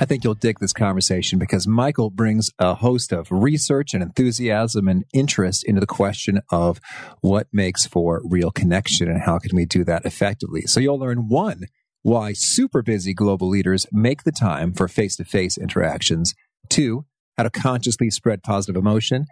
I think you'll dig this conversation because Michael brings a host of research and enthusiasm and interest into the question of what makes for real connection and how can we do that effectively. So you'll learn one, why super busy global leaders make the time for face to face interactions. Two, how to consciously spread positive emotion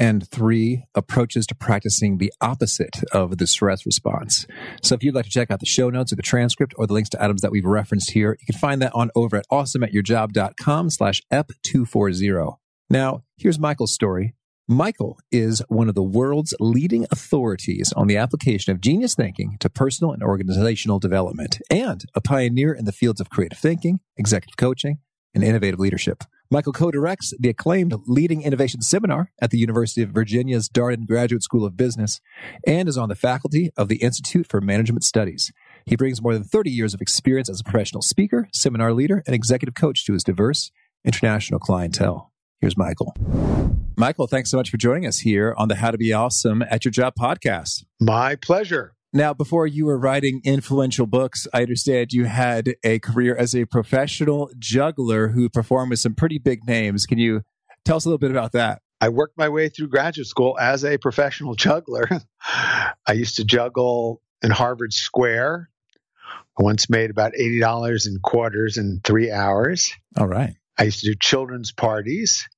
and three approaches to practicing the opposite of the stress response. So if you'd like to check out the show notes or the transcript or the links to items that we've referenced here, you can find that on over at awesomeatyourjob.com slash ep240. Now, here's Michael's story. Michael is one of the world's leading authorities on the application of genius thinking to personal and organizational development and a pioneer in the fields of creative thinking, executive coaching, and innovative leadership. Michael co directs the acclaimed Leading Innovation Seminar at the University of Virginia's Darden Graduate School of Business and is on the faculty of the Institute for Management Studies. He brings more than 30 years of experience as a professional speaker, seminar leader, and executive coach to his diverse international clientele. Here's Michael. Michael, thanks so much for joining us here on the How to Be Awesome at Your Job podcast. My pleasure. Now, before you were writing influential books, I understand you had a career as a professional juggler who performed with some pretty big names. Can you tell us a little bit about that? I worked my way through graduate school as a professional juggler. I used to juggle in Harvard Square. I once made about $80 in quarters in three hours. All right. I used to do children's parties.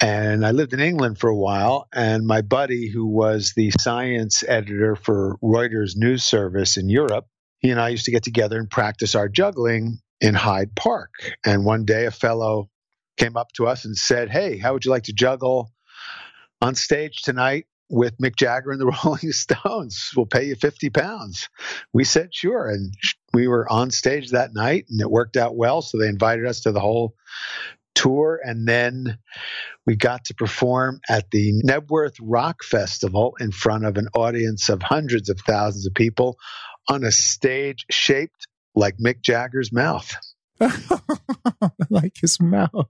And I lived in England for a while, and my buddy, who was the science editor for Reuters news service in Europe, he and I used to get together and practice our juggling in Hyde Park. And one day a fellow came up to us and said, Hey, how would you like to juggle on stage tonight with Mick Jagger and the Rolling Stones? We'll pay you 50 pounds. We said, Sure. And we were on stage that night, and it worked out well. So they invited us to the whole tour. And then we got to perform at the Knebworth Rock Festival in front of an audience of hundreds of thousands of people on a stage shaped like Mick Jagger's mouth. like his mouth.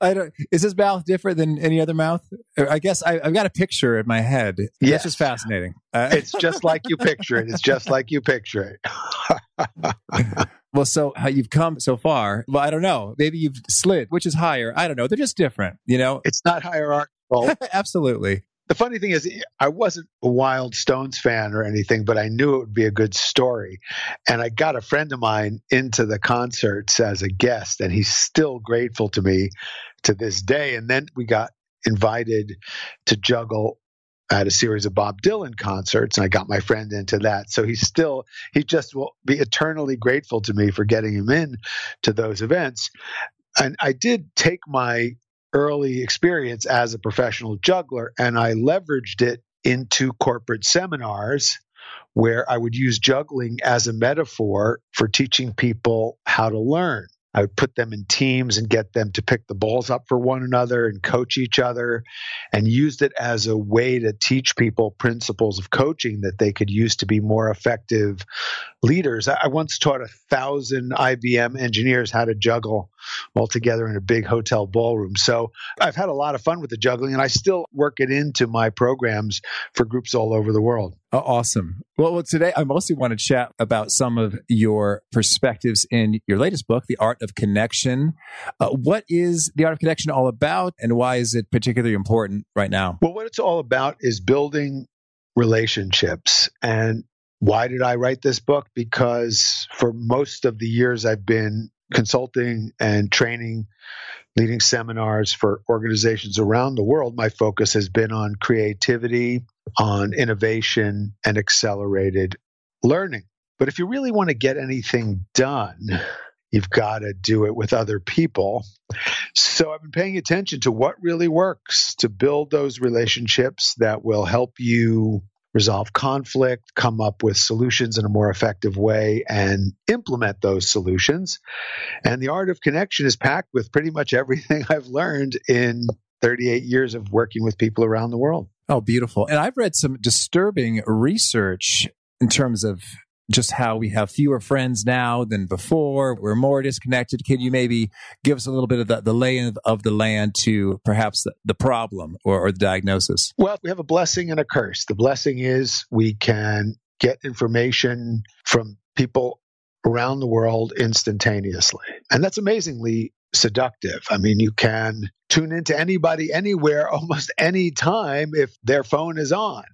I don't. Is his mouth different than any other mouth? I guess I, have got a picture in my head. Yes. That's just fascinating. Uh, it's just like you picture it. It's just like you picture it. well, so how you've come so far? Well, I don't know. Maybe you've slid, which is higher. I don't know. They're just different. You know, it's not hierarchical. Absolutely. The funny thing is, I wasn't a Wild Stones fan or anything, but I knew it would be a good story. And I got a friend of mine into the concerts as a guest, and he's still grateful to me to this day. And then we got invited to juggle at a series of Bob Dylan concerts, and I got my friend into that. So he's still, he just will be eternally grateful to me for getting him in to those events. And I did take my early experience as a professional juggler and I leveraged it into corporate seminars where I would use juggling as a metaphor for teaching people how to learn. I would put them in teams and get them to pick the balls up for one another and coach each other and used it as a way to teach people principles of coaching that they could use to be more effective leaders. I once taught a thousand IBM engineers how to juggle all together in a big hotel ballroom. So I've had a lot of fun with the juggling and I still work it into my programs for groups all over the world. Oh, awesome. Well, well, today I mostly want to chat about some of your perspectives in your latest book, The Art of Connection. Uh, what is The Art of Connection all about, and why is it particularly important right now? Well, what it's all about is building relationships. And why did I write this book? Because for most of the years I've been consulting and training, leading seminars for organizations around the world, my focus has been on creativity, on innovation, and accelerated learning. But if you really want to get anything done, you've got to do it with other people. So I've been paying attention to what really works to build those relationships that will help you resolve conflict, come up with solutions in a more effective way, and implement those solutions. And the art of connection is packed with pretty much everything I've learned in 38 years of working with people around the world. Oh, beautiful. And I've read some disturbing research in terms of just how we have fewer friends now than before. We're more disconnected. Can you maybe give us a little bit of the, the lay of, of the land to perhaps the, the problem or, or the diagnosis? Well, we have a blessing and a curse. The blessing is we can get information from people around the world instantaneously. And that's amazingly seductive. I mean, you can tune into anybody anywhere almost any time if their phone is on.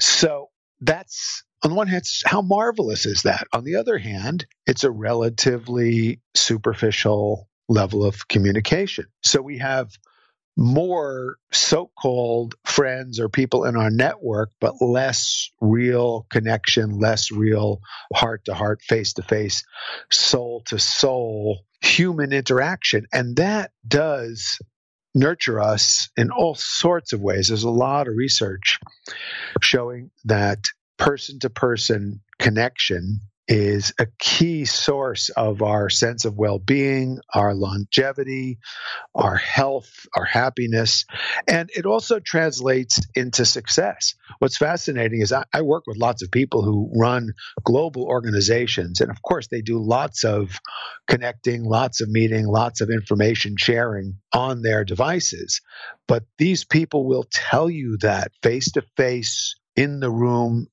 So that's on the one hand, how marvelous is that? On the other hand, it's a relatively superficial level of communication. So we have more so called friends or people in our network, but less real connection, less real heart to heart, face to face, soul to soul human interaction. And that does nurture us in all sorts of ways. There's a lot of research showing that person to person connection is a key source of our sense of well being, our longevity, our health, our happiness, and it also translates into success. What's fascinating is I, I, work with lots of people who run global organizations, and of course, they do lots of connecting, lots of meeting, lots of information sharing on their devices. But these people will tell you that face to face in the room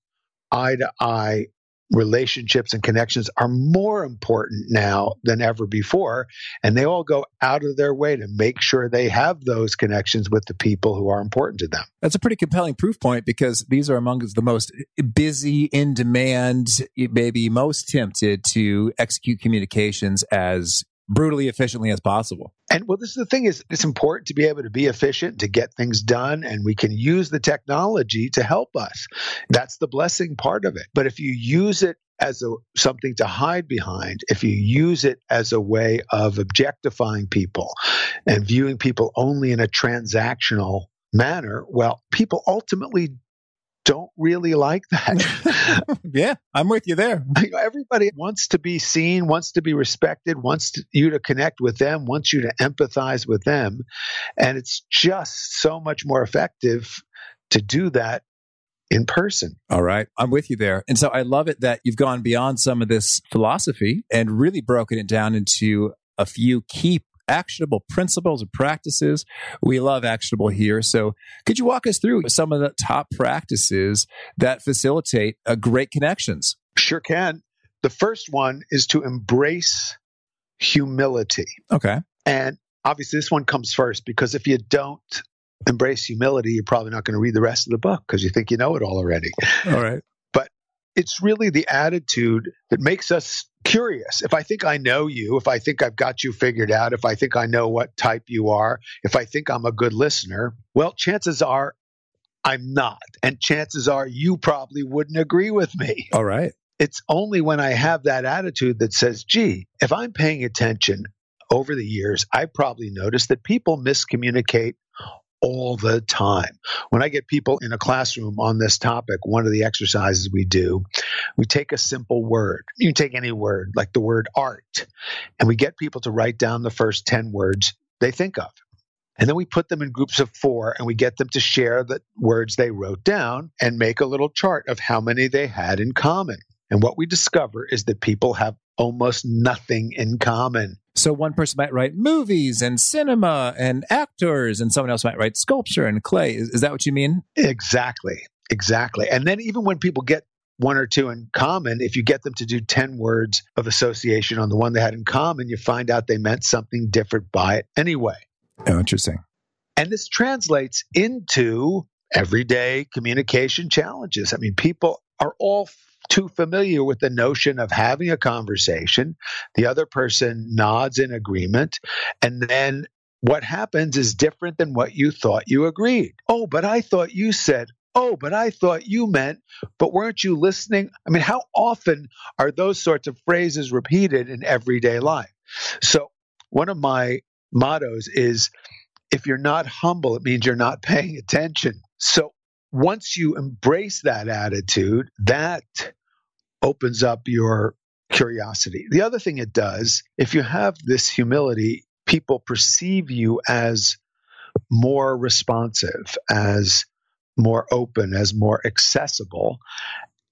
eye to eye relationships and connections are more important now than ever before. And they all go out of their way to make sure they have those connections with the people who are important to them. That's a pretty compelling proof point because these are among the most busy, in demand, maybe most tempted to execute communications as brutally efficiently as possible. And well, this is the thing is it's important to be able to be efficient, to get things done, and we can use the technology to help us. That's the blessing part of it. But if you use it as a, something to hide behind, if you use it as a way of objectifying people and viewing people only in a transactional manner, well, people ultimately don't really like that. yeah, I'm with you there. Everybody wants to be seen, wants to be respected, wants to, you to connect with them, wants you to empathize with them. And it's just so much more effective to do that in person. All right. I'm with you there. And so I love it that you've gone beyond some of this philosophy and really broken it down into a few key actionable principles and practices. We love actionable here. So, could you walk us through some of the top practices that facilitate uh, great connections? Sure can. The first one is to embrace humility. Okay. And obviously, this one comes first because if you don't embrace humility, you're probably not going to read the rest of the book because you think you know it all already. All right. But it's really the attitude that makes us curious. If I think I know you, if I think I've got you figured out, if I think I know what type you are, if I think I'm a good listener, well, chances are I'm not. And chances are you probably wouldn't agree with me. All right. It's only when I have that attitude that says, gee, if I'm paying attention over the years, I probably noticed that people miscommunicate all the time. When I get people in a classroom on this topic, one of the exercises we do, we take a simple word. You can take any word, like the word art, and we get people to write down the first 10 words they think of. And then we put them in groups of four and we get them to share the words they wrote down and make a little chart of how many they had in common. And what we discover is that people have almost nothing in common. So one person might write movies and cinema and actors, and someone else might write sculpture and clay. Is, is that what you mean? Exactly. Exactly. And then even when people get one or two in common, if you get them to do 10 words of association on the one they had in common, you find out they meant something different by it anyway. Oh, interesting. And this translates into everyday communication challenges. I mean, people are all too familiar with the notion of having a conversation. The other person nods in agreement. And then what happens is different than what you thought you agreed. Oh, but I thought you said, Oh, but I thought you meant, but weren't you listening? I mean, how often are those sorts of phrases repeated in everyday life? So, one of my mottos is if you're not humble, it means you're not paying attention. So, once you embrace that attitude, that opens up your curiosity. The other thing it does, if you have this humility, people perceive you as more responsive, as more open, as more accessible,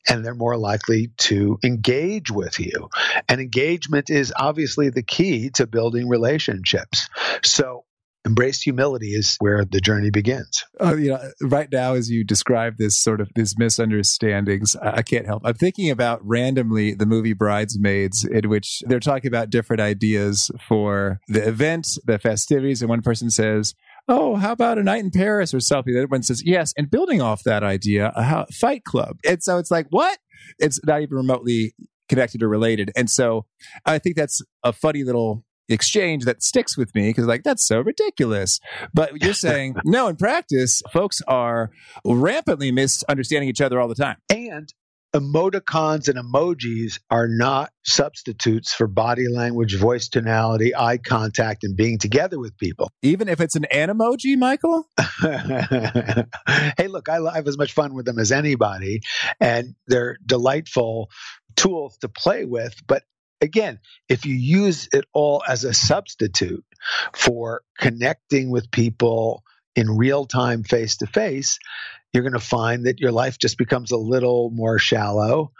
and they're more likely to engage with you. And engagement is obviously the key to building relationships. So embrace humility is where the journey begins. Uh, you know, right now, as you describe this sort of these misunderstandings, I can't help. I'm thinking about randomly the movie Bridesmaids, in which they're talking about different ideas for the event, the festivities, and one person says, oh, how about a night in Paris or something? The other one says, yes. And building off that idea, a fight club. And so it's like, what? It's not even remotely connected or related. And so I think that's a funny little exchange that sticks with me because like that's so ridiculous but you're saying no in practice folks are rampantly misunderstanding each other all the time and emoticons and emojis are not substitutes for body language, voice tonality, eye contact, and being together with people. Even if it's an emoji, Michael? hey, look, I have as much fun with them as anybody, and they're delightful tools to play with. But again, if you use it all as a substitute for connecting with people in real time, face to face, you're going to find that your life just becomes a little more shallow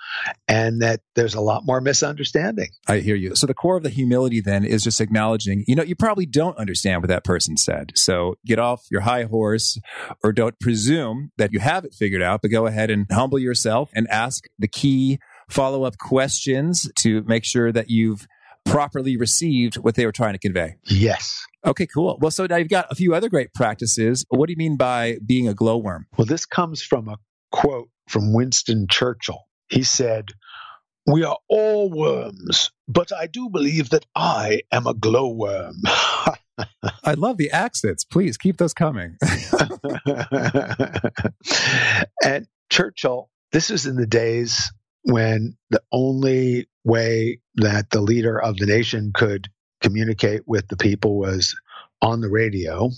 and that there's a lot more misunderstanding. I hear you. So the core of the humility then is just acknowledging, you know, you probably don't understand what that person said. So get off your high horse or don't presume that you have it figured out, but go ahead and humble yourself and ask the key follow up questions to make sure that you've properly received what they were trying to convey. Yes. Okay, cool. Well, so now you've got a few other great practices. What do you mean by being a glowworm? Well, this comes from a quote from Winston Churchill. He said, We are all worms, but I do believe that I am a glowworm. I love the accents. Please keep those coming. and Churchill, this is in the days when the only way that the leader of the nation could communicate with the people was on the radio.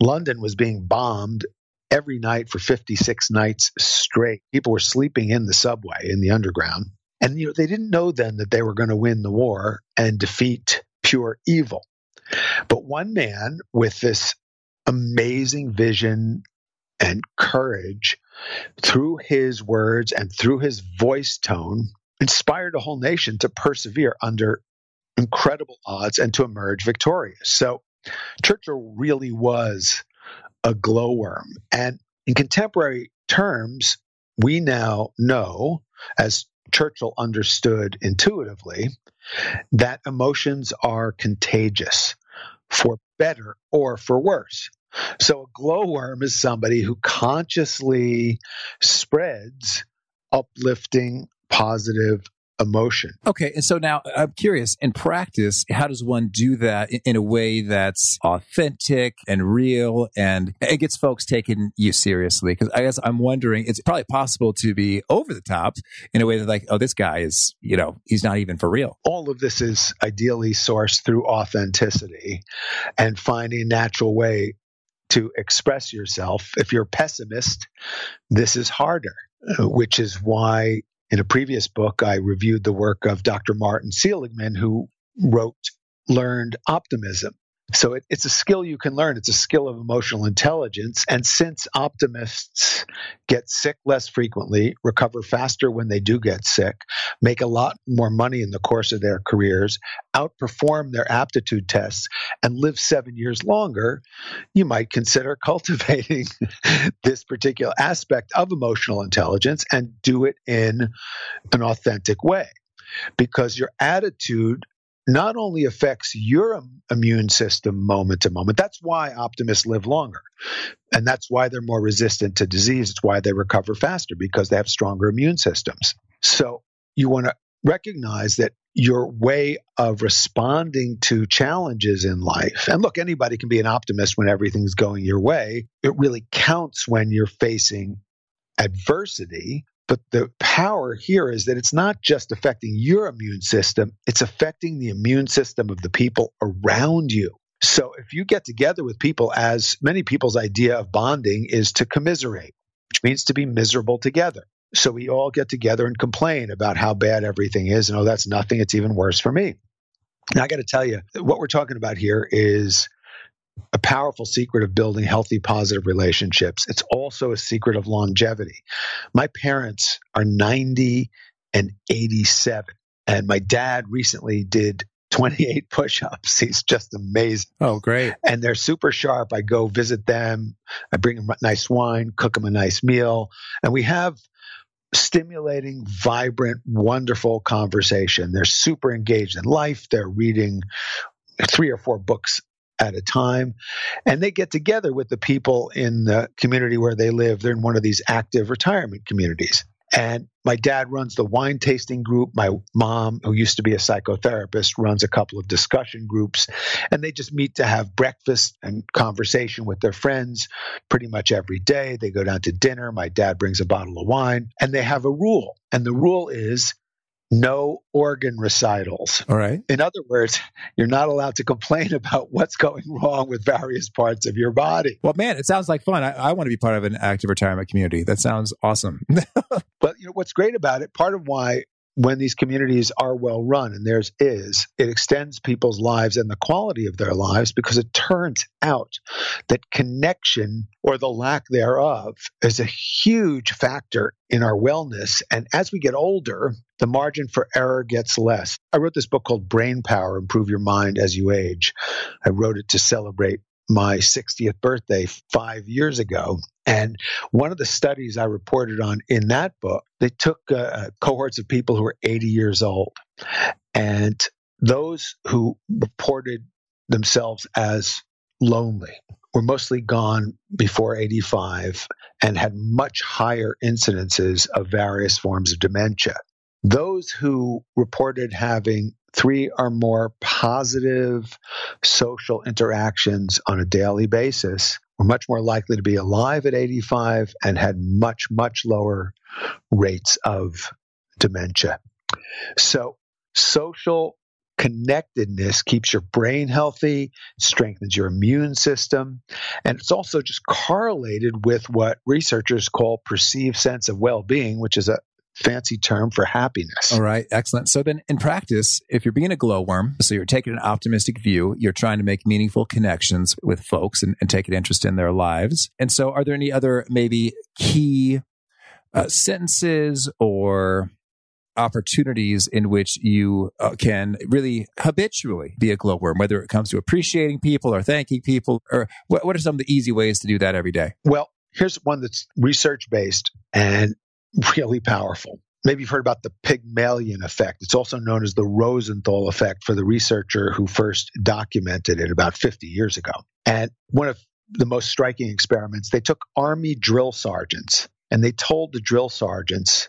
London was being bombed every night for 56 nights straight. People were sleeping in the subway, in the underground. And you know, they didn't know then that they were going to win the war and defeat pure evil. But one man with this amazing vision and courage through his words and through his voice tone inspired a whole nation to persevere under incredible odds and to emerge victorious. So Churchill really was a glowworm. And in contemporary terms, we now know, as Churchill understood intuitively, that emotions are contagious for better or for worse. So a glowworm is somebody who consciously spreads uplifting, positive emotion. Okay. And so now I'm curious in practice, how does one do that in a way that's authentic and real and it gets folks taking you seriously? Because I guess I'm wondering, it's probably possible to be over the top in a way that, like, oh, this guy is, you know, he's not even for real. All of this is ideally sourced through authenticity and finding a natural way to express yourself. If you're a pessimist, this is harder, which is why in a previous book I reviewed the work of Dr. Martin Seligman, who wrote Learned Optimism. So it, it's a skill you can learn. It's a skill of emotional intelligence. And since optimists get sick less frequently, recover faster when they do get sick, make a lot more money in the course of their careers, outperform their aptitude tests, and live seven years longer, you might consider cultivating this particular aspect of emotional intelligence and do it in an authentic way because your attitude not only affects your immune system moment to moment, that's why optimists live longer. And that's why they're more resistant to disease. It's why they recover faster because they have stronger immune systems. So you want to recognize that your way of responding to challenges in life, and look, anybody can be an optimist when everything's going your way. It really counts when you're facing adversity but the power here is that it's not just affecting your immune system, it's affecting the immune system of the people around you. So if you get together with people, as many people's idea of bonding is to commiserate. which means to be miserable together. So we all get together and complain about how bad everything is. And oh, that's nothing. It's even worse for me. Now, I got to tell you, what we're talking about here is a powerful secret of building healthy, positive relationships. It's also a secret of longevity. My parents are 90 and 87. And my dad recently did 28 push ups. He's just amazing. Oh, great. And they're super sharp. I go visit them. I bring them nice wine, cook them a nice meal. And we have stimulating, vibrant, wonderful conversation. They're super engaged in life. They're reading three or four books at a time. And they get together with the people in the community where they live. They're in one of these active retirement communities. And my dad runs the wine tasting group. My mom, who used to be a psychotherapist, runs a couple of discussion groups. And they just meet to have breakfast and conversation with their friends pretty much every day. They go down to dinner. My dad brings a bottle of wine and they have a rule. And the rule is no organ recitals. All right. In other words, you're not allowed to complain about what's going wrong with various parts of your body. Well, man, it sounds like fun. I, I want to be part of an active retirement community. That sounds awesome. but you know what's great about it? Part of why when these communities are well run, and theirs is, it extends people's lives and the quality of their lives because it turns out that connection or the lack thereof is a huge factor in our wellness. And as we get older, the margin for error gets less. I wrote this book called Brain Power Improve Your Mind as You Age. I wrote it to celebrate my 60th birthday five years ago. And one of the studies I reported on in that book, they took uh, cohorts of people who were 80 years old. And those who reported themselves as lonely were mostly gone before 85 and had much higher incidences of various forms of dementia. Those who reported having three or more positive social interactions on a daily basis were much more likely to be alive at 85 and had much, much lower rates of dementia. So, social connectedness keeps your brain healthy, strengthens your immune system, and it's also just correlated with what researchers call perceived sense of well being, which is a fancy term for happiness. All right, excellent. So then in practice, if you're being a glowworm, so you're taking an optimistic view, you're trying to make meaningful connections with folks and, and take an interest in their lives. And so are there any other maybe key uh, sentences or opportunities in which you uh, can really habitually be a glowworm, whether it comes to appreciating people or thanking people, or what, what are some of the easy ways to do that every day? Well, here's one that's research based and really powerful. Maybe you've heard about the Pygmalion effect. It's also known as the Rosenthal effect for the researcher who first documented it about 50 years ago. And one of the most striking experiments, they took Army drill sergeants and they told the drill sergeants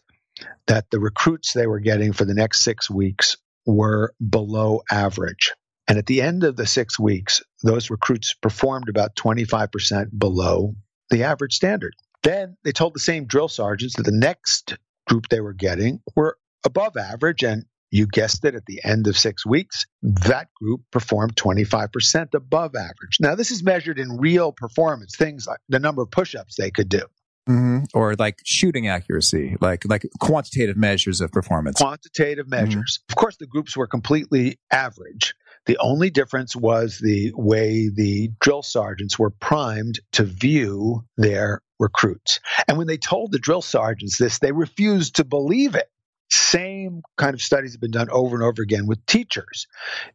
that the recruits they were getting for the next six weeks were below average. And at the end of the six weeks, those recruits performed about 25% below the average standard. Then they told the same drill sergeants that the next group they were getting were above average. And you guessed it, at the end of six weeks, that group performed 25% above average. Now, this is measured in real performance, things like the number of push ups they could do. Mm-hmm. Or like shooting accuracy, like like quantitative measures of performance. Quantitative measures. Mm-hmm. Of course, the groups were completely average. The only difference was the way the drill sergeants were primed to view their recruits. And when they told the drill sergeants this, they refused to believe it. Same kind of studies have been done over and over again with teachers.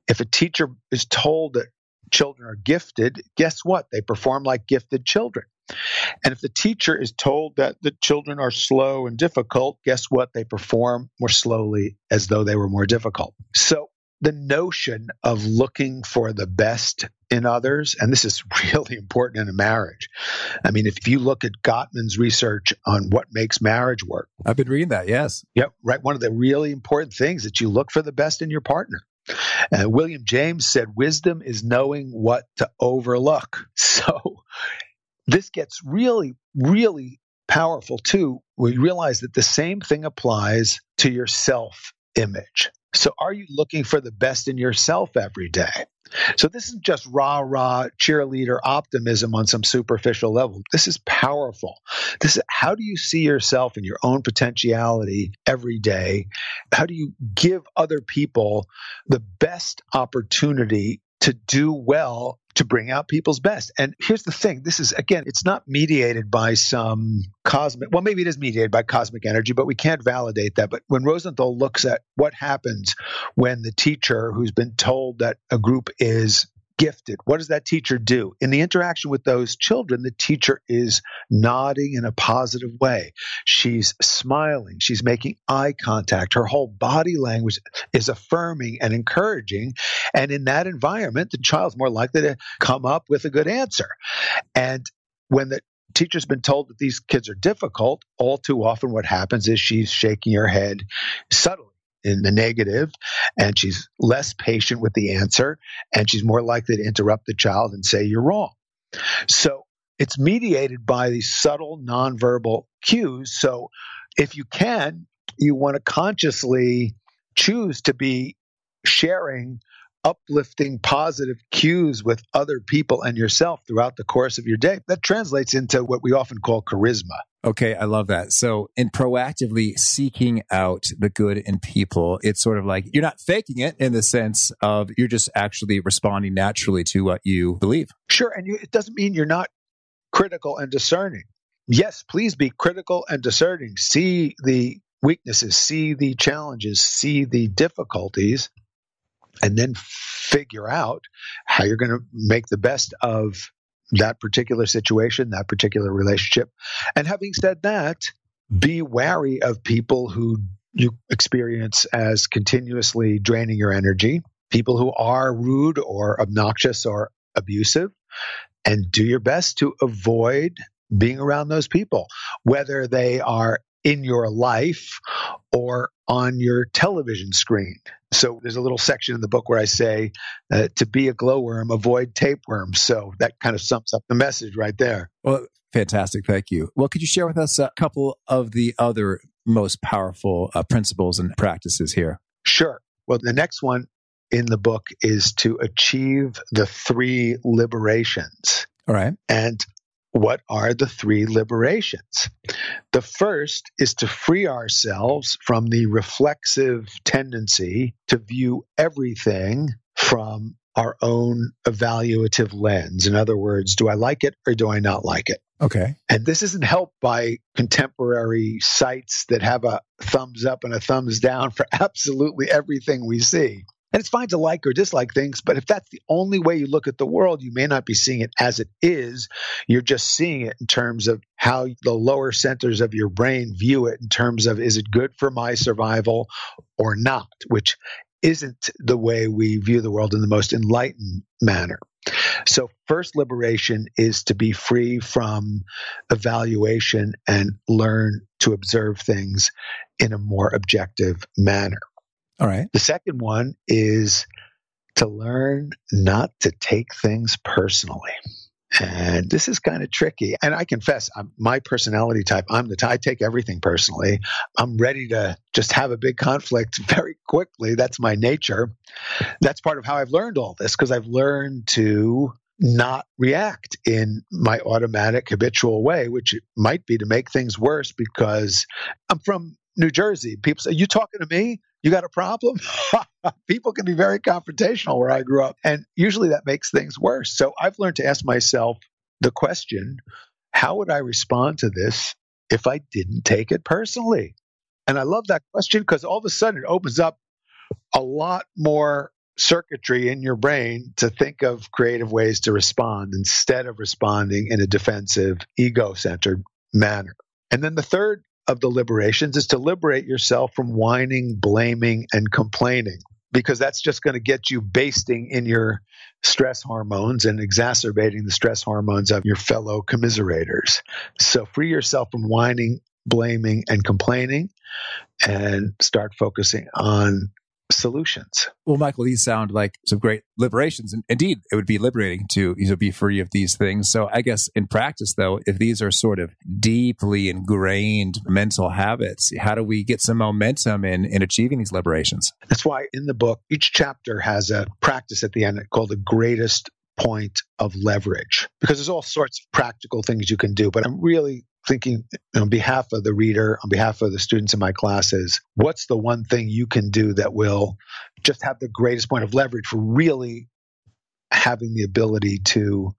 If a teacher is told that children are gifted, guess what? They perform like gifted children. And if the teacher is told that the children are slow and difficult, guess what? They perform more slowly as though they were more difficult. So the notion of looking for the best in others, and this is really important in a marriage. I mean, if you look at Gottman's research on what makes marriage work, I've been reading that, yes. Yep, right. One of the really important things that you look for the best in your partner. Uh, William James said, Wisdom is knowing what to overlook. So this gets really, really powerful too. We realize that the same thing applies to your self image. So, are you looking for the best in yourself every day? So, this isn't just rah rah cheerleader optimism on some superficial level. This is powerful. This is how do you see yourself and your own potentiality every day? How do you give other people the best opportunity to do well to bring out people's best. And here's the thing this is, again, it's not mediated by some cosmic, well, maybe it is mediated by cosmic energy, but we can't validate that. But when Rosenthal looks at what happens when the teacher who's been told that a group is gifted. What does that teacher do? In the interaction with those children, the teacher is nodding in a positive way. She's smiling. She's making eye contact. Her whole body language is affirming and encouraging. And in that environment, the child's more likely to come up with a good answer. And when the teacher's been told that these kids are difficult, all too often what happens is she's shaking her head subtly in the negative and she's less patient with the answer and she's more likely to interrupt the child and say you're wrong. So it's mediated by these subtle nonverbal cues. So if you can you want to consciously choose to be sharing uplifting positive cues with other people and yourself throughout the course of your day that translates into what we often call charisma Okay, I love that. So, in proactively seeking out the good in people, it's sort of like you're not faking it in the sense of you're just actually responding naturally to what you believe. Sure. And you, it doesn't mean you're not critical and discerning. Yes, please be critical and discerning. See the weaknesses, see the challenges, see the difficulties, and then figure out how you're going to make the best of that particular situation, that particular relationship. And having said that, mm-hmm. be wary of people who you experience as continuously draining your energy, people who are rude or obnoxious or abusive, and do your best to avoid being around those people, whether they are in your life or on your television screen. So there's a little section in the book where I say uh, to be a glowworm, avoid tapeworms. So that kind of sums up the message right there. Well, fantastic. Thank you. Well, could you share with us a couple of the other most powerful uh, principles and practices here? Sure. Well, the next one in the book is to achieve the three liberations. All right. And what are the three liberations? The first is to free ourselves from the reflexive tendency to view everything from our own evaluative lens. In other words, do I like it or do I not like it? Okay. And this isn't helped by contemporary sites that have a thumbs up and a thumbs down for absolutely everything we see. And it's fine to like or dislike things, but if that's the only way you look at the world, you may not be seeing it as it is. You're just seeing it in terms of how the lower centers of your brain view it in terms of is it good for my survival or not, which isn't the way we view the world in the most enlightened manner. So, first liberation is to be free from evaluation and learn to observe things in a more objective manner. All right. The second one is to learn not to take things personally. And this is kind of tricky. And I confess, I'm, my personality type, I'm the type, I take everything personally. I'm ready to just have a big conflict very quickly. That's my nature. That's part of how I've learned all this because I've learned to not react in my automatic habitual way, which might be to make things worse because I'm from New Jersey. People say, You talking to me? You got a problem? People can be very confrontational where I grew up. And usually that makes things worse. So I've learned to ask myself the question how would I respond to this if I didn't take it personally? And I love that question because all of a sudden it opens up a lot more circuitry in your brain to think of creative ways to respond instead of responding in a defensive, ego centered manner. And then the third of the liberations is to liberate yourself from whining, blaming, and complaining because that's just going to get you basting in your stress hormones and exacerbating the stress hormones of your fellow commiserators. So free yourself from whining, blaming, and complaining and start focusing on solutions. Well, Michael, these sound like some great liberations. And indeed, it would be liberating to you know, be free of these things. So I guess in practice, though, if these are sort of deeply ingrained mental habits, how do we get some momentum in, in achieving these liberations? That's why in the book, each chapter has a practice at the end called the greatest point of leverage because there's all sorts of practical things you can do. But I'm really thinking on behalf of the reader, on behalf of the students in my classes, what's the one thing you can do that will just have the greatest point of leverage for really having the ability to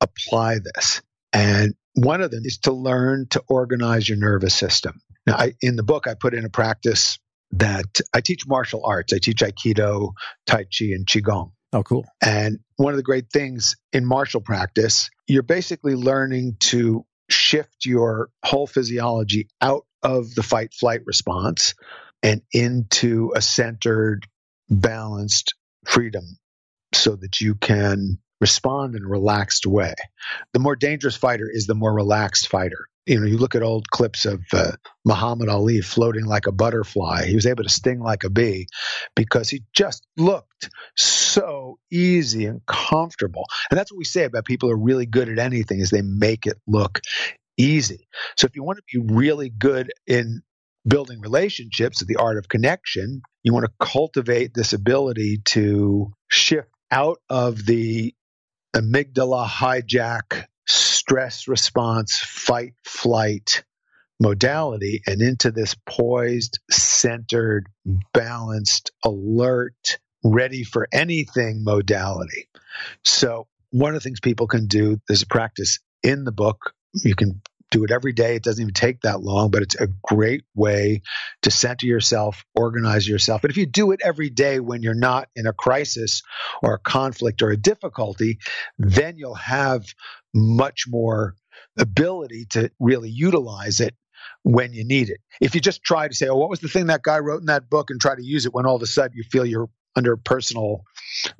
apply this? And one of them is to learn to organize your nervous system. Now, I, in the book, I put in a practice that I teach martial arts. I teach Aikido, Tai Chi, and Qigong. Oh, cool. And one of the great things in martial practice, you're basically learning to shift your whole physiology out of the fight flight response and into a centered, balanced freedom so that you can respond in a relaxed way. The more dangerous fighter is the more relaxed fighter. You know, you look at old clips of uh, Muhammad Ali floating like a butterfly. He was able to sting like a bee because he just looked so easy and comfortable. And that's what we say about people who are really good at anything is they make it look easy. So if you want to be really good in building relationships, the art of connection, you want to cultivate this ability to shift out of the amygdala hijack stress response fight flight modality and into this poised centered balanced alert ready for anything modality. So one of the things people can do there's a practice in the book you can do it every day. It doesn't even take that long, but it's a great way to center yourself, organize yourself. But if you do it every day when you're not in a crisis or a conflict or a difficulty, then you'll have much more ability to really utilize it when you need it. If you just try to say, oh, what was the thing that guy wrote in that book and try to use it when all of a sudden you feel you're under personal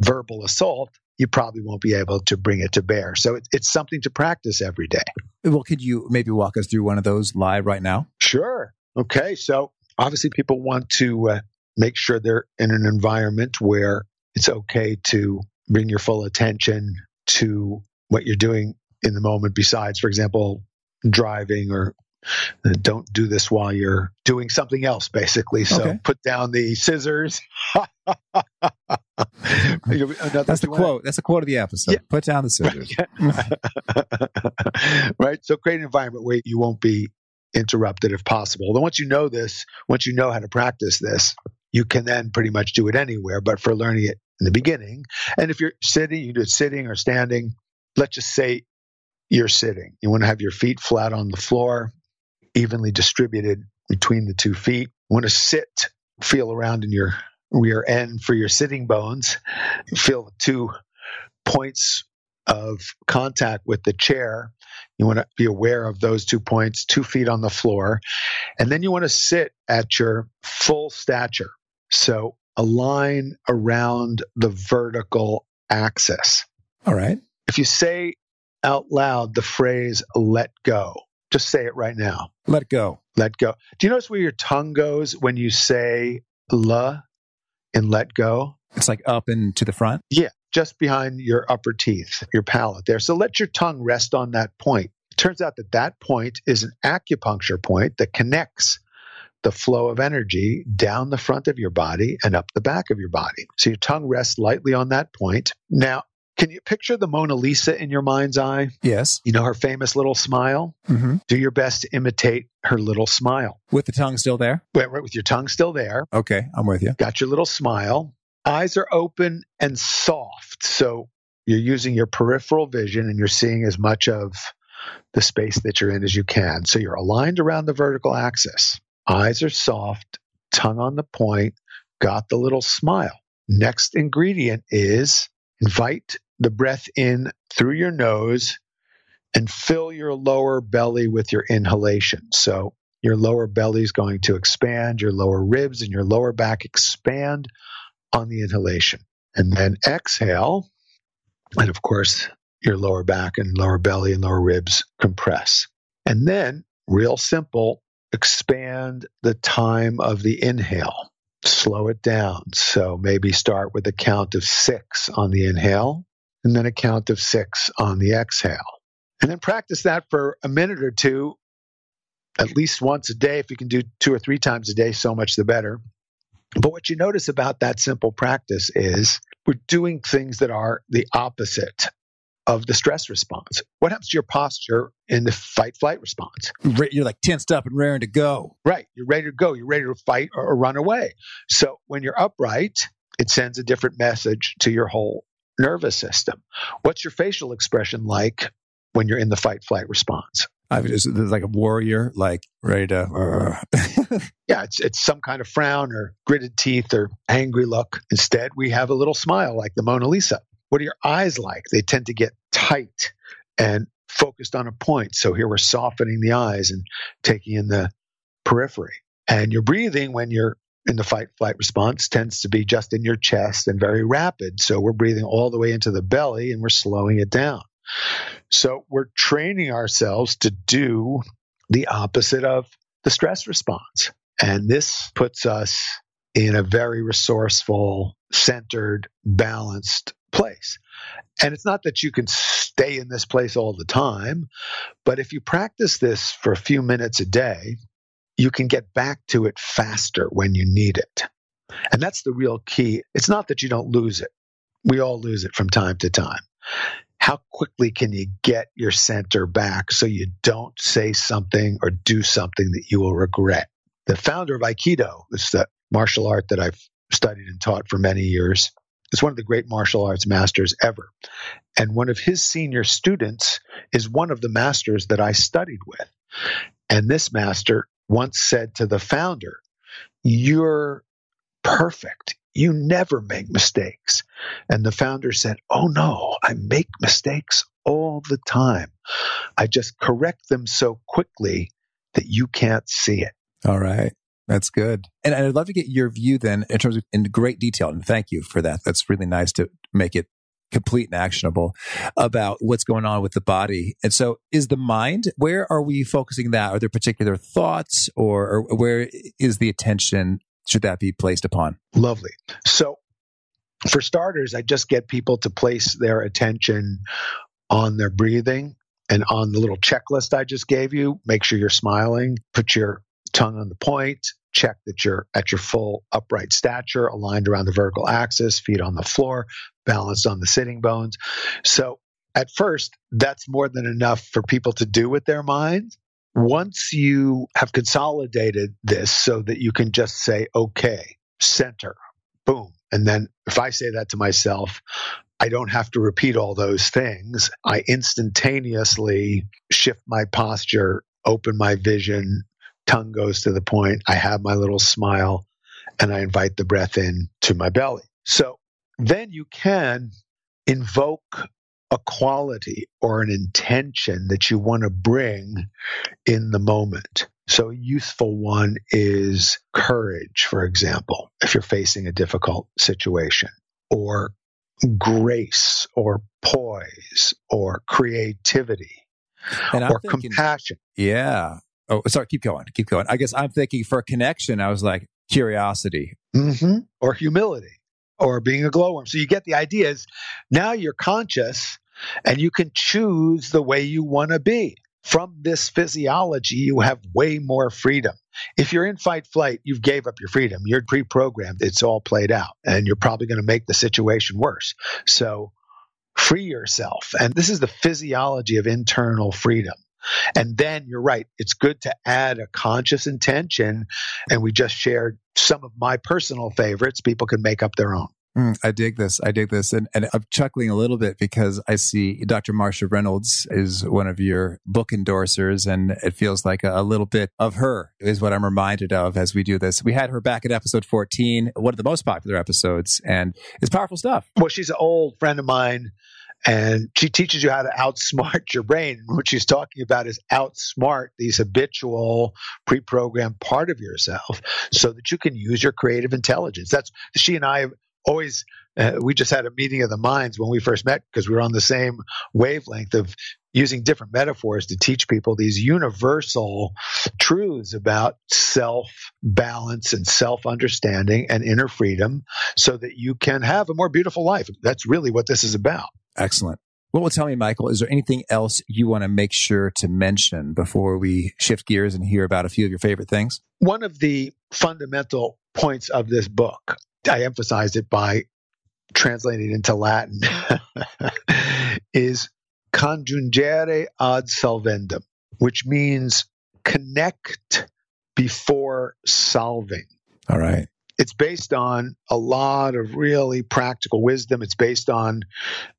verbal assault, you probably won't be able to bring it to bear. So it, it's something to practice every day. Well, could you maybe walk us through one of those live right now? Sure. Okay. So obviously, people want to uh, make sure they're in an environment where it's okay to bring your full attention to what you're doing in the moment, besides, for example, driving or don't do this while you're doing something else, basically. So okay. put down the scissors. That's the quote. That's the quote of the episode. Yeah. Put down the scissors. right. So create an environment where you won't be interrupted if possible. Then once you know this, once you know how to practice this, you can then pretty much do it anywhere. But for learning it in the beginning, and if you're sitting, you do it sitting or standing. Let's just say you're sitting. You want to have your feet flat on the floor, evenly distributed between the two feet. You want to sit, feel around in your rear end for your sitting bones. Feel the two points of contact with the chair. You want to be aware of those two points, two feet on the floor. And then you want to sit at your full stature. So align around the vertical axis. All right. If you say out loud the phrase let go, just say it right now. Let go. Let go. Do you notice where your tongue goes when you say la? and let go. It's like up and to the front? Yeah, just behind your upper teeth, your palate there. So let your tongue rest on that point. It turns out that that point is an acupuncture point that connects the flow of energy down the front of your body and up the back of your body. So your tongue rests lightly on that point. Now, can you picture the Mona Lisa in your mind's eye? Yes. You know her famous little smile? Mm-hmm. Do your best to imitate her little smile. With the tongue still there? Right, right, with your tongue still there. Okay, I'm with you. Got your little smile. Eyes are open and soft. So you're using your peripheral vision and you're seeing as much of the space that you're in as you can. So you're aligned around the vertical axis. Eyes are soft, tongue on the point, got the little smile. Next ingredient is invite the breath in through your nose and fill your lower belly with your inhalation. So your lower belly is going to expand, your lower ribs and your lower back expand on the inhalation. And then exhale. And of course, your lower back and lower belly and lower ribs compress. And then, real simple, expand the time of the inhale. slow it down. So maybe start with a count of six on the inhale and then a count of six on the exhale. And then practice that for a minute or two, at least once a day. If you can do two or three times a day, so much the better. But what you notice about that simple practice is we're doing things that are the opposite of the stress response. What happens to your posture in the fight flight response? You're like tensed up and raring to go. Right. You're ready to go. You're ready to fight or run away. So when you're upright, it sends a different message to your whole nervous system. What's your facial expression like when you're in the fight flight response? I was like a warrior, like ready to. Uh. yeah, it's it's some kind of frown or gritted teeth or angry look. Instead, we have a little smile like the Mona Lisa. What are your eyes like? They tend to get tight and focused on a point. So here we're softening the eyes and taking in the periphery. And your breathing when you're in the fight flight response tends to be just in your chest and very rapid. So we're breathing all the way into the belly and we're slowing it down. So we're training ourselves to do the opposite of the stress response. And this puts us in a very resourceful, centered, balanced place. And it's not that you can stay in this place all the time, but if you practice this for a few minutes a day, you can get back to it faster when you need it. And that's the real key. It's not that you don't lose it. We all lose it from time to time. How quickly can you get your center back so you don't say something or do something that you will regret? The founder of Aikido, is the martial art that I've studied and taught for many years, is one of the great martial arts masters ever. And one of his senior students is one of the masters that I studied with. And this master once said to the founder, You're perfect. You never make mistakes. And the founder said, Oh no, I make mistakes all the time. I just correct them so quickly that you can't see it. All right. That's good. And I'd love to get your view then in terms of in great detail. And thank you for that. That's really nice to make it complete and actionable about what's going on with the body. And so is the mind, where are we focusing that? Are there particular thoughts or, or where is the attention? Should that be placed upon? Lovely. So for starters, I just get people to place their attention on their breathing and on the little checklist I just gave you. Make sure you're smiling. Put your tongue on the point, check that you're at your full upright stature, aligned around the vertical axis, feet on the floor, balanced on the sitting bones. So at first, that's more than enough for people to do with their minds. Once you have consolidated this so that you can just say, okay, center, boom. And then if I say that to myself, I don't have to repeat all those things. I instantaneously shift my posture, open my vision, tongue goes to the point. I have my little smile and I invite the breath in to my belly. So then you can invoke a quality or an intention that you want to bring in the moment. So a useful one is courage, for example, if you're facing a difficult situation, or grace, or poise, or creativity, or thinking, compassion. Yeah. Oh, sorry. Keep going. Keep going. I guess I'm thinking for a connection. I was like curiosity mm-hmm. or humility or being a glowworm. So you get the idea is now you're conscious and you can choose the way you want to be. From this physiology, you have way more freedom. If you're in fight flight, you've gave up your freedom. You're pre-programmed. It's all played out and you're probably going to make the situation worse. So free yourself. And this is the physiology of internal freedom. And then you're right, it's good to add a conscious intention. And we just shared some of my personal favorites. People can make up their own. Mm, I dig this. I dig this. And, and I'm chuckling a little bit because I see Dr. Marcia Reynolds is one of your book endorsers, and it feels like a, a, little bit of her is what I'm reminded of as we do this. We had her back at episode 14, one of the most popular episodes, and it's powerful stuff. Well, she's an old friend of mine and she teaches you how to outsmart your brain. What she's talking about is outsmart these habitual pre-programmed part of yourself so that you can use your creative intelligence. That's she and I have always uh, we just had a meeting of the minds when we first met because we were on the same wavelength of using different metaphors to teach people these universal truths about self balance and self understanding and inner freedom so that you can have a more beautiful life. That's really what this is about. Excellent. Well, tell me, Michael, is there anything else you want to make sure to mention before we shift gears and hear about a few of your favorite things? One of the fundamental points of this book, I emphasized it by translating into Latin, is conjungere ad solvendum, which means connect before solving. All right. It's based on a lot of really practical wisdom. It's based on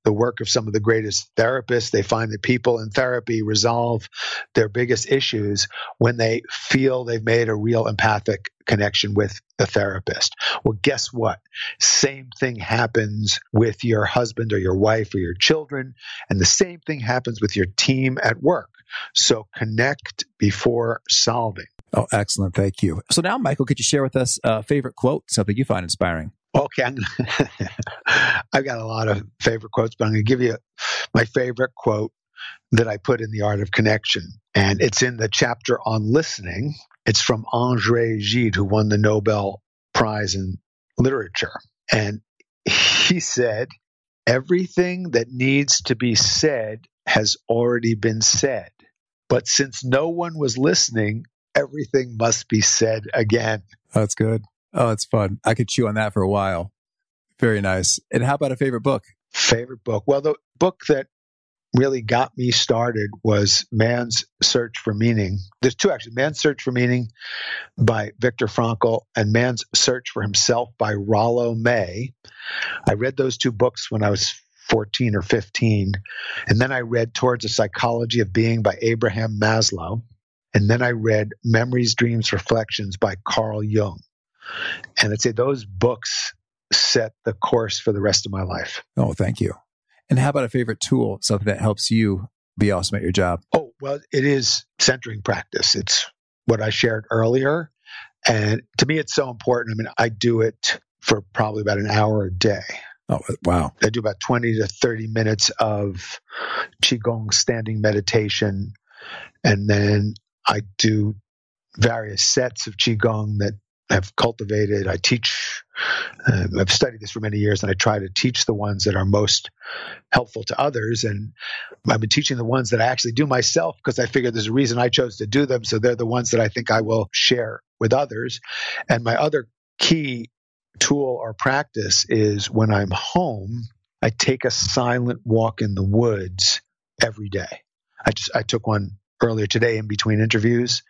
the work of some of the greatest therapists. They find that people in therapy resolve their biggest issues when they feel they've made a real empathic connection with the therapist. Well, guess what? Same thing happens with your husband or your wife or your children, and the same thing happens with your team at work. So connect before solving. Oh, excellent. Thank you. So now, Michael, could you share with us a favorite quote, something you find inspiring? Okay, gonna I've got a lot of favorite quotes, but I'm going to give you my favorite quote that I put in the Art of Connection, and it's in the chapter on listening. It's from André Gide, who won the Nobel Prize in Literature, and he said, "Everything that needs to be said has already been said." But since no one was listening, everything must be said again. That's good. Oh, it's fun. I could chew on that for a while. Very nice. And how about a favorite book? Favorite book? Well, the book that really got me started was Man's Search for Meaning. There's two actually Man's Search for Meaning by Viktor Frankl and Man's Search for Himself by Rollo May. I read those two books when I was 14 or 15. And then I read Towards a Psychology of Being by Abraham Maslow. And then I read Memories, Dreams, Reflections by Carl Jung. And I'd say those books set the course for the rest of my life. Oh, thank you. And how about a favorite tool, something that helps you be awesome at your job? Oh, well, it is centering practice. It's what I shared earlier. And to me, it's so important. I mean, I do it for probably about an hour a day. Oh, wow. I do about 20 to 30 minutes of Qigong standing meditation. And then I do various sets of Qigong that I've cultivated. I teach, um, I've studied this for many years, and I try to teach the ones that are most helpful to others. And I've been teaching the ones that I actually do myself because I figure there's a reason I chose to do them. So they're the ones that I think I will share with others. And my other key tool or practice is when I'm home, I take a silent walk in the woods every day. I just I took one earlier today in between interviews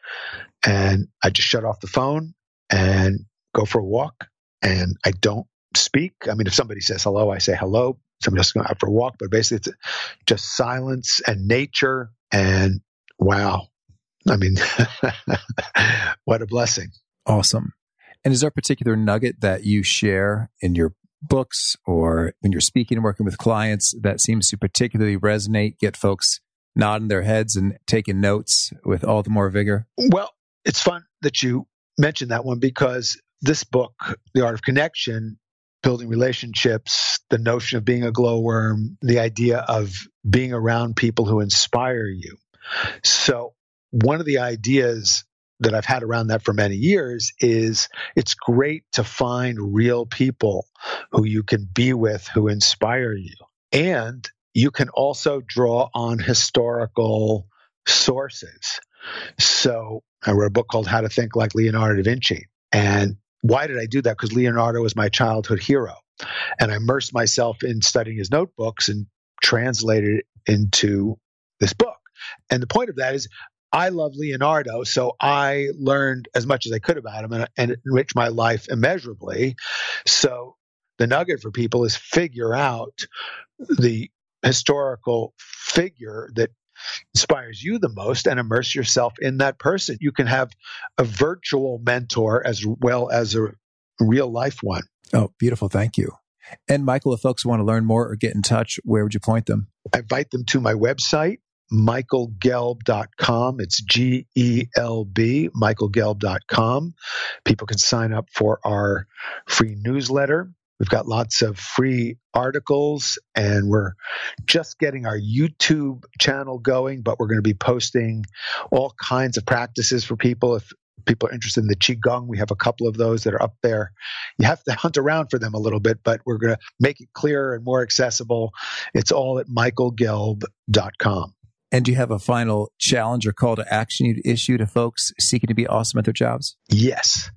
and I just shut off the phone and go for a walk and I don't speak. I mean if somebody says hello, I say hello. Somebody else going out for a walk, but basically it's just silence and nature and wow. I mean what a blessing. Awesome. And is there a particular nugget that you share in your books or when you're speaking and working with clients that seems to particularly resonate, get folks nodding their heads and taking notes with all the more vigor? Well, it's fun that you mentioned that one because this book, The Art of Connection, building relationships, the notion of being a glowworm, the idea of being around people who inspire you. So, one of the ideas that I've had around that for many years is it's great to find real people who you can be with who inspire you. And you can also draw on historical sources. So I wrote a book called How to Think Like Leonardo da Vinci. And why did I do that? Because Leonardo was my childhood hero. And I immersed myself in studying his notebooks and translated it into this book. And the point of that is I love Leonardo, so I learned as much as I could about him and, and enriched my life immeasurably. So the nugget for people is figure out the historical figure that inspires you the most and immerse yourself in that person. You can have a virtual mentor as well as a real life one. Oh, beautiful. Thank you. And Michael, if folks want to learn more or get in touch, where would you point them? I invite them to my website, michaelgelb.com. It's G E L B, michaelgelb.com. People can sign up for our free newsletter. We've got lots of free articles, and we're just getting our YouTube channel going, but we're going to be posting all kinds of practices for people. If people are interested in the Qigong, we have a couple of those that are up there. You have to hunt around for them a little bit, but we're going to make it clearer and more accessible. It's all at michaelgelb.com. And do you have a final challenge or call to action you'd issue to folks seeking to be awesome at their jobs? Yes.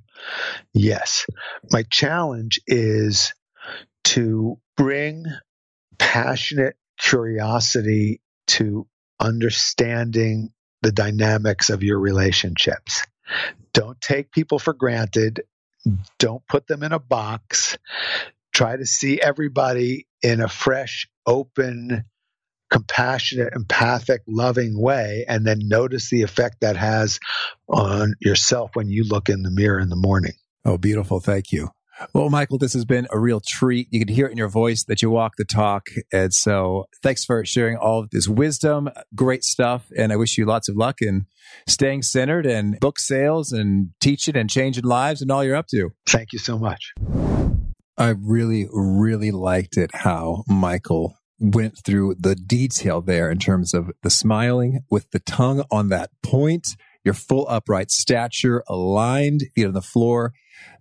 Yes. My challenge is to bring passionate curiosity to understanding the dynamics of your relationships. Don't take people for granted. Don't put them in a box. Try to see everybody in a fresh, open, compassionate, empathic, loving way, and then notice the effect that has on yourself when you look in the mirror in the morning. Oh, beautiful. Thank you. Well, Michael, this has been a real treat. You can hear it in your voice that you walk the talk. And so thanks for sharing all of this wisdom. Great stuff. And I wish you lots of luck in staying centered and book sales and teaching and changing lives and all you're up to. Thank you so much. I really, really liked it how Michael went through the detail there in terms of the smiling with the tongue on that point, your full upright stature, aligned, feet on the floor.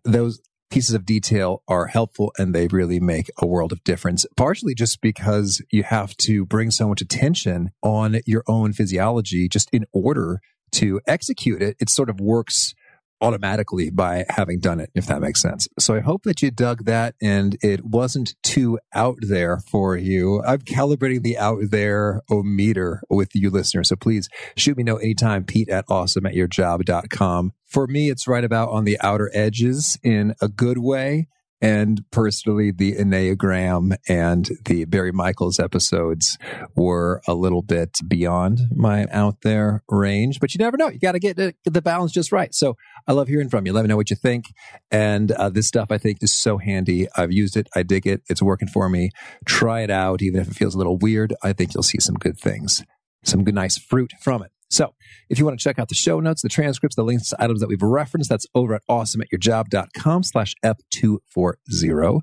Those pieces of detail are helpful and they really make a world of difference. Partially just because you have to bring so much attention on your own physiology just in order to execute it. It sort of works automatically by having done it, if that makes sense. So I hope that you dug that and it wasn't too out there for you. I'm calibrating the out there o meter with you listeners. So please shoot me note anytime, Pete at awesome at yourjob.com. For me, it's right about on the outer edges in a good way. And personally, the Enneagram and the Barry Michels episodes were a little bit beyond my out there range, but you never know. You got to get the balance just right. So I love hearing from you. Let me know what you think. And uh, this stuff I think is so handy. I've used it. I dig it. It's working for me. Try it out. Even if it feels a little weird, I think you'll see some good things, some good, nice fruit from it. So if you want to check out the show notes, the transcripts, the links to items that we've referenced, that's over at awesomeatyourjob.com slash F240.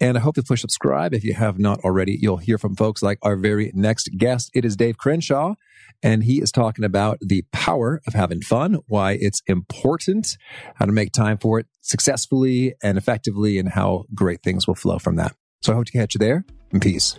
And I hope you push subscribe. If you have not already, you'll hear from folks like our very next guest. It is Dave Crenshaw, and he is talking about the power of having fun, why it's important, how to make time for it successfully and effectively, and how great things will flow from that. So I hope to catch you there, peace.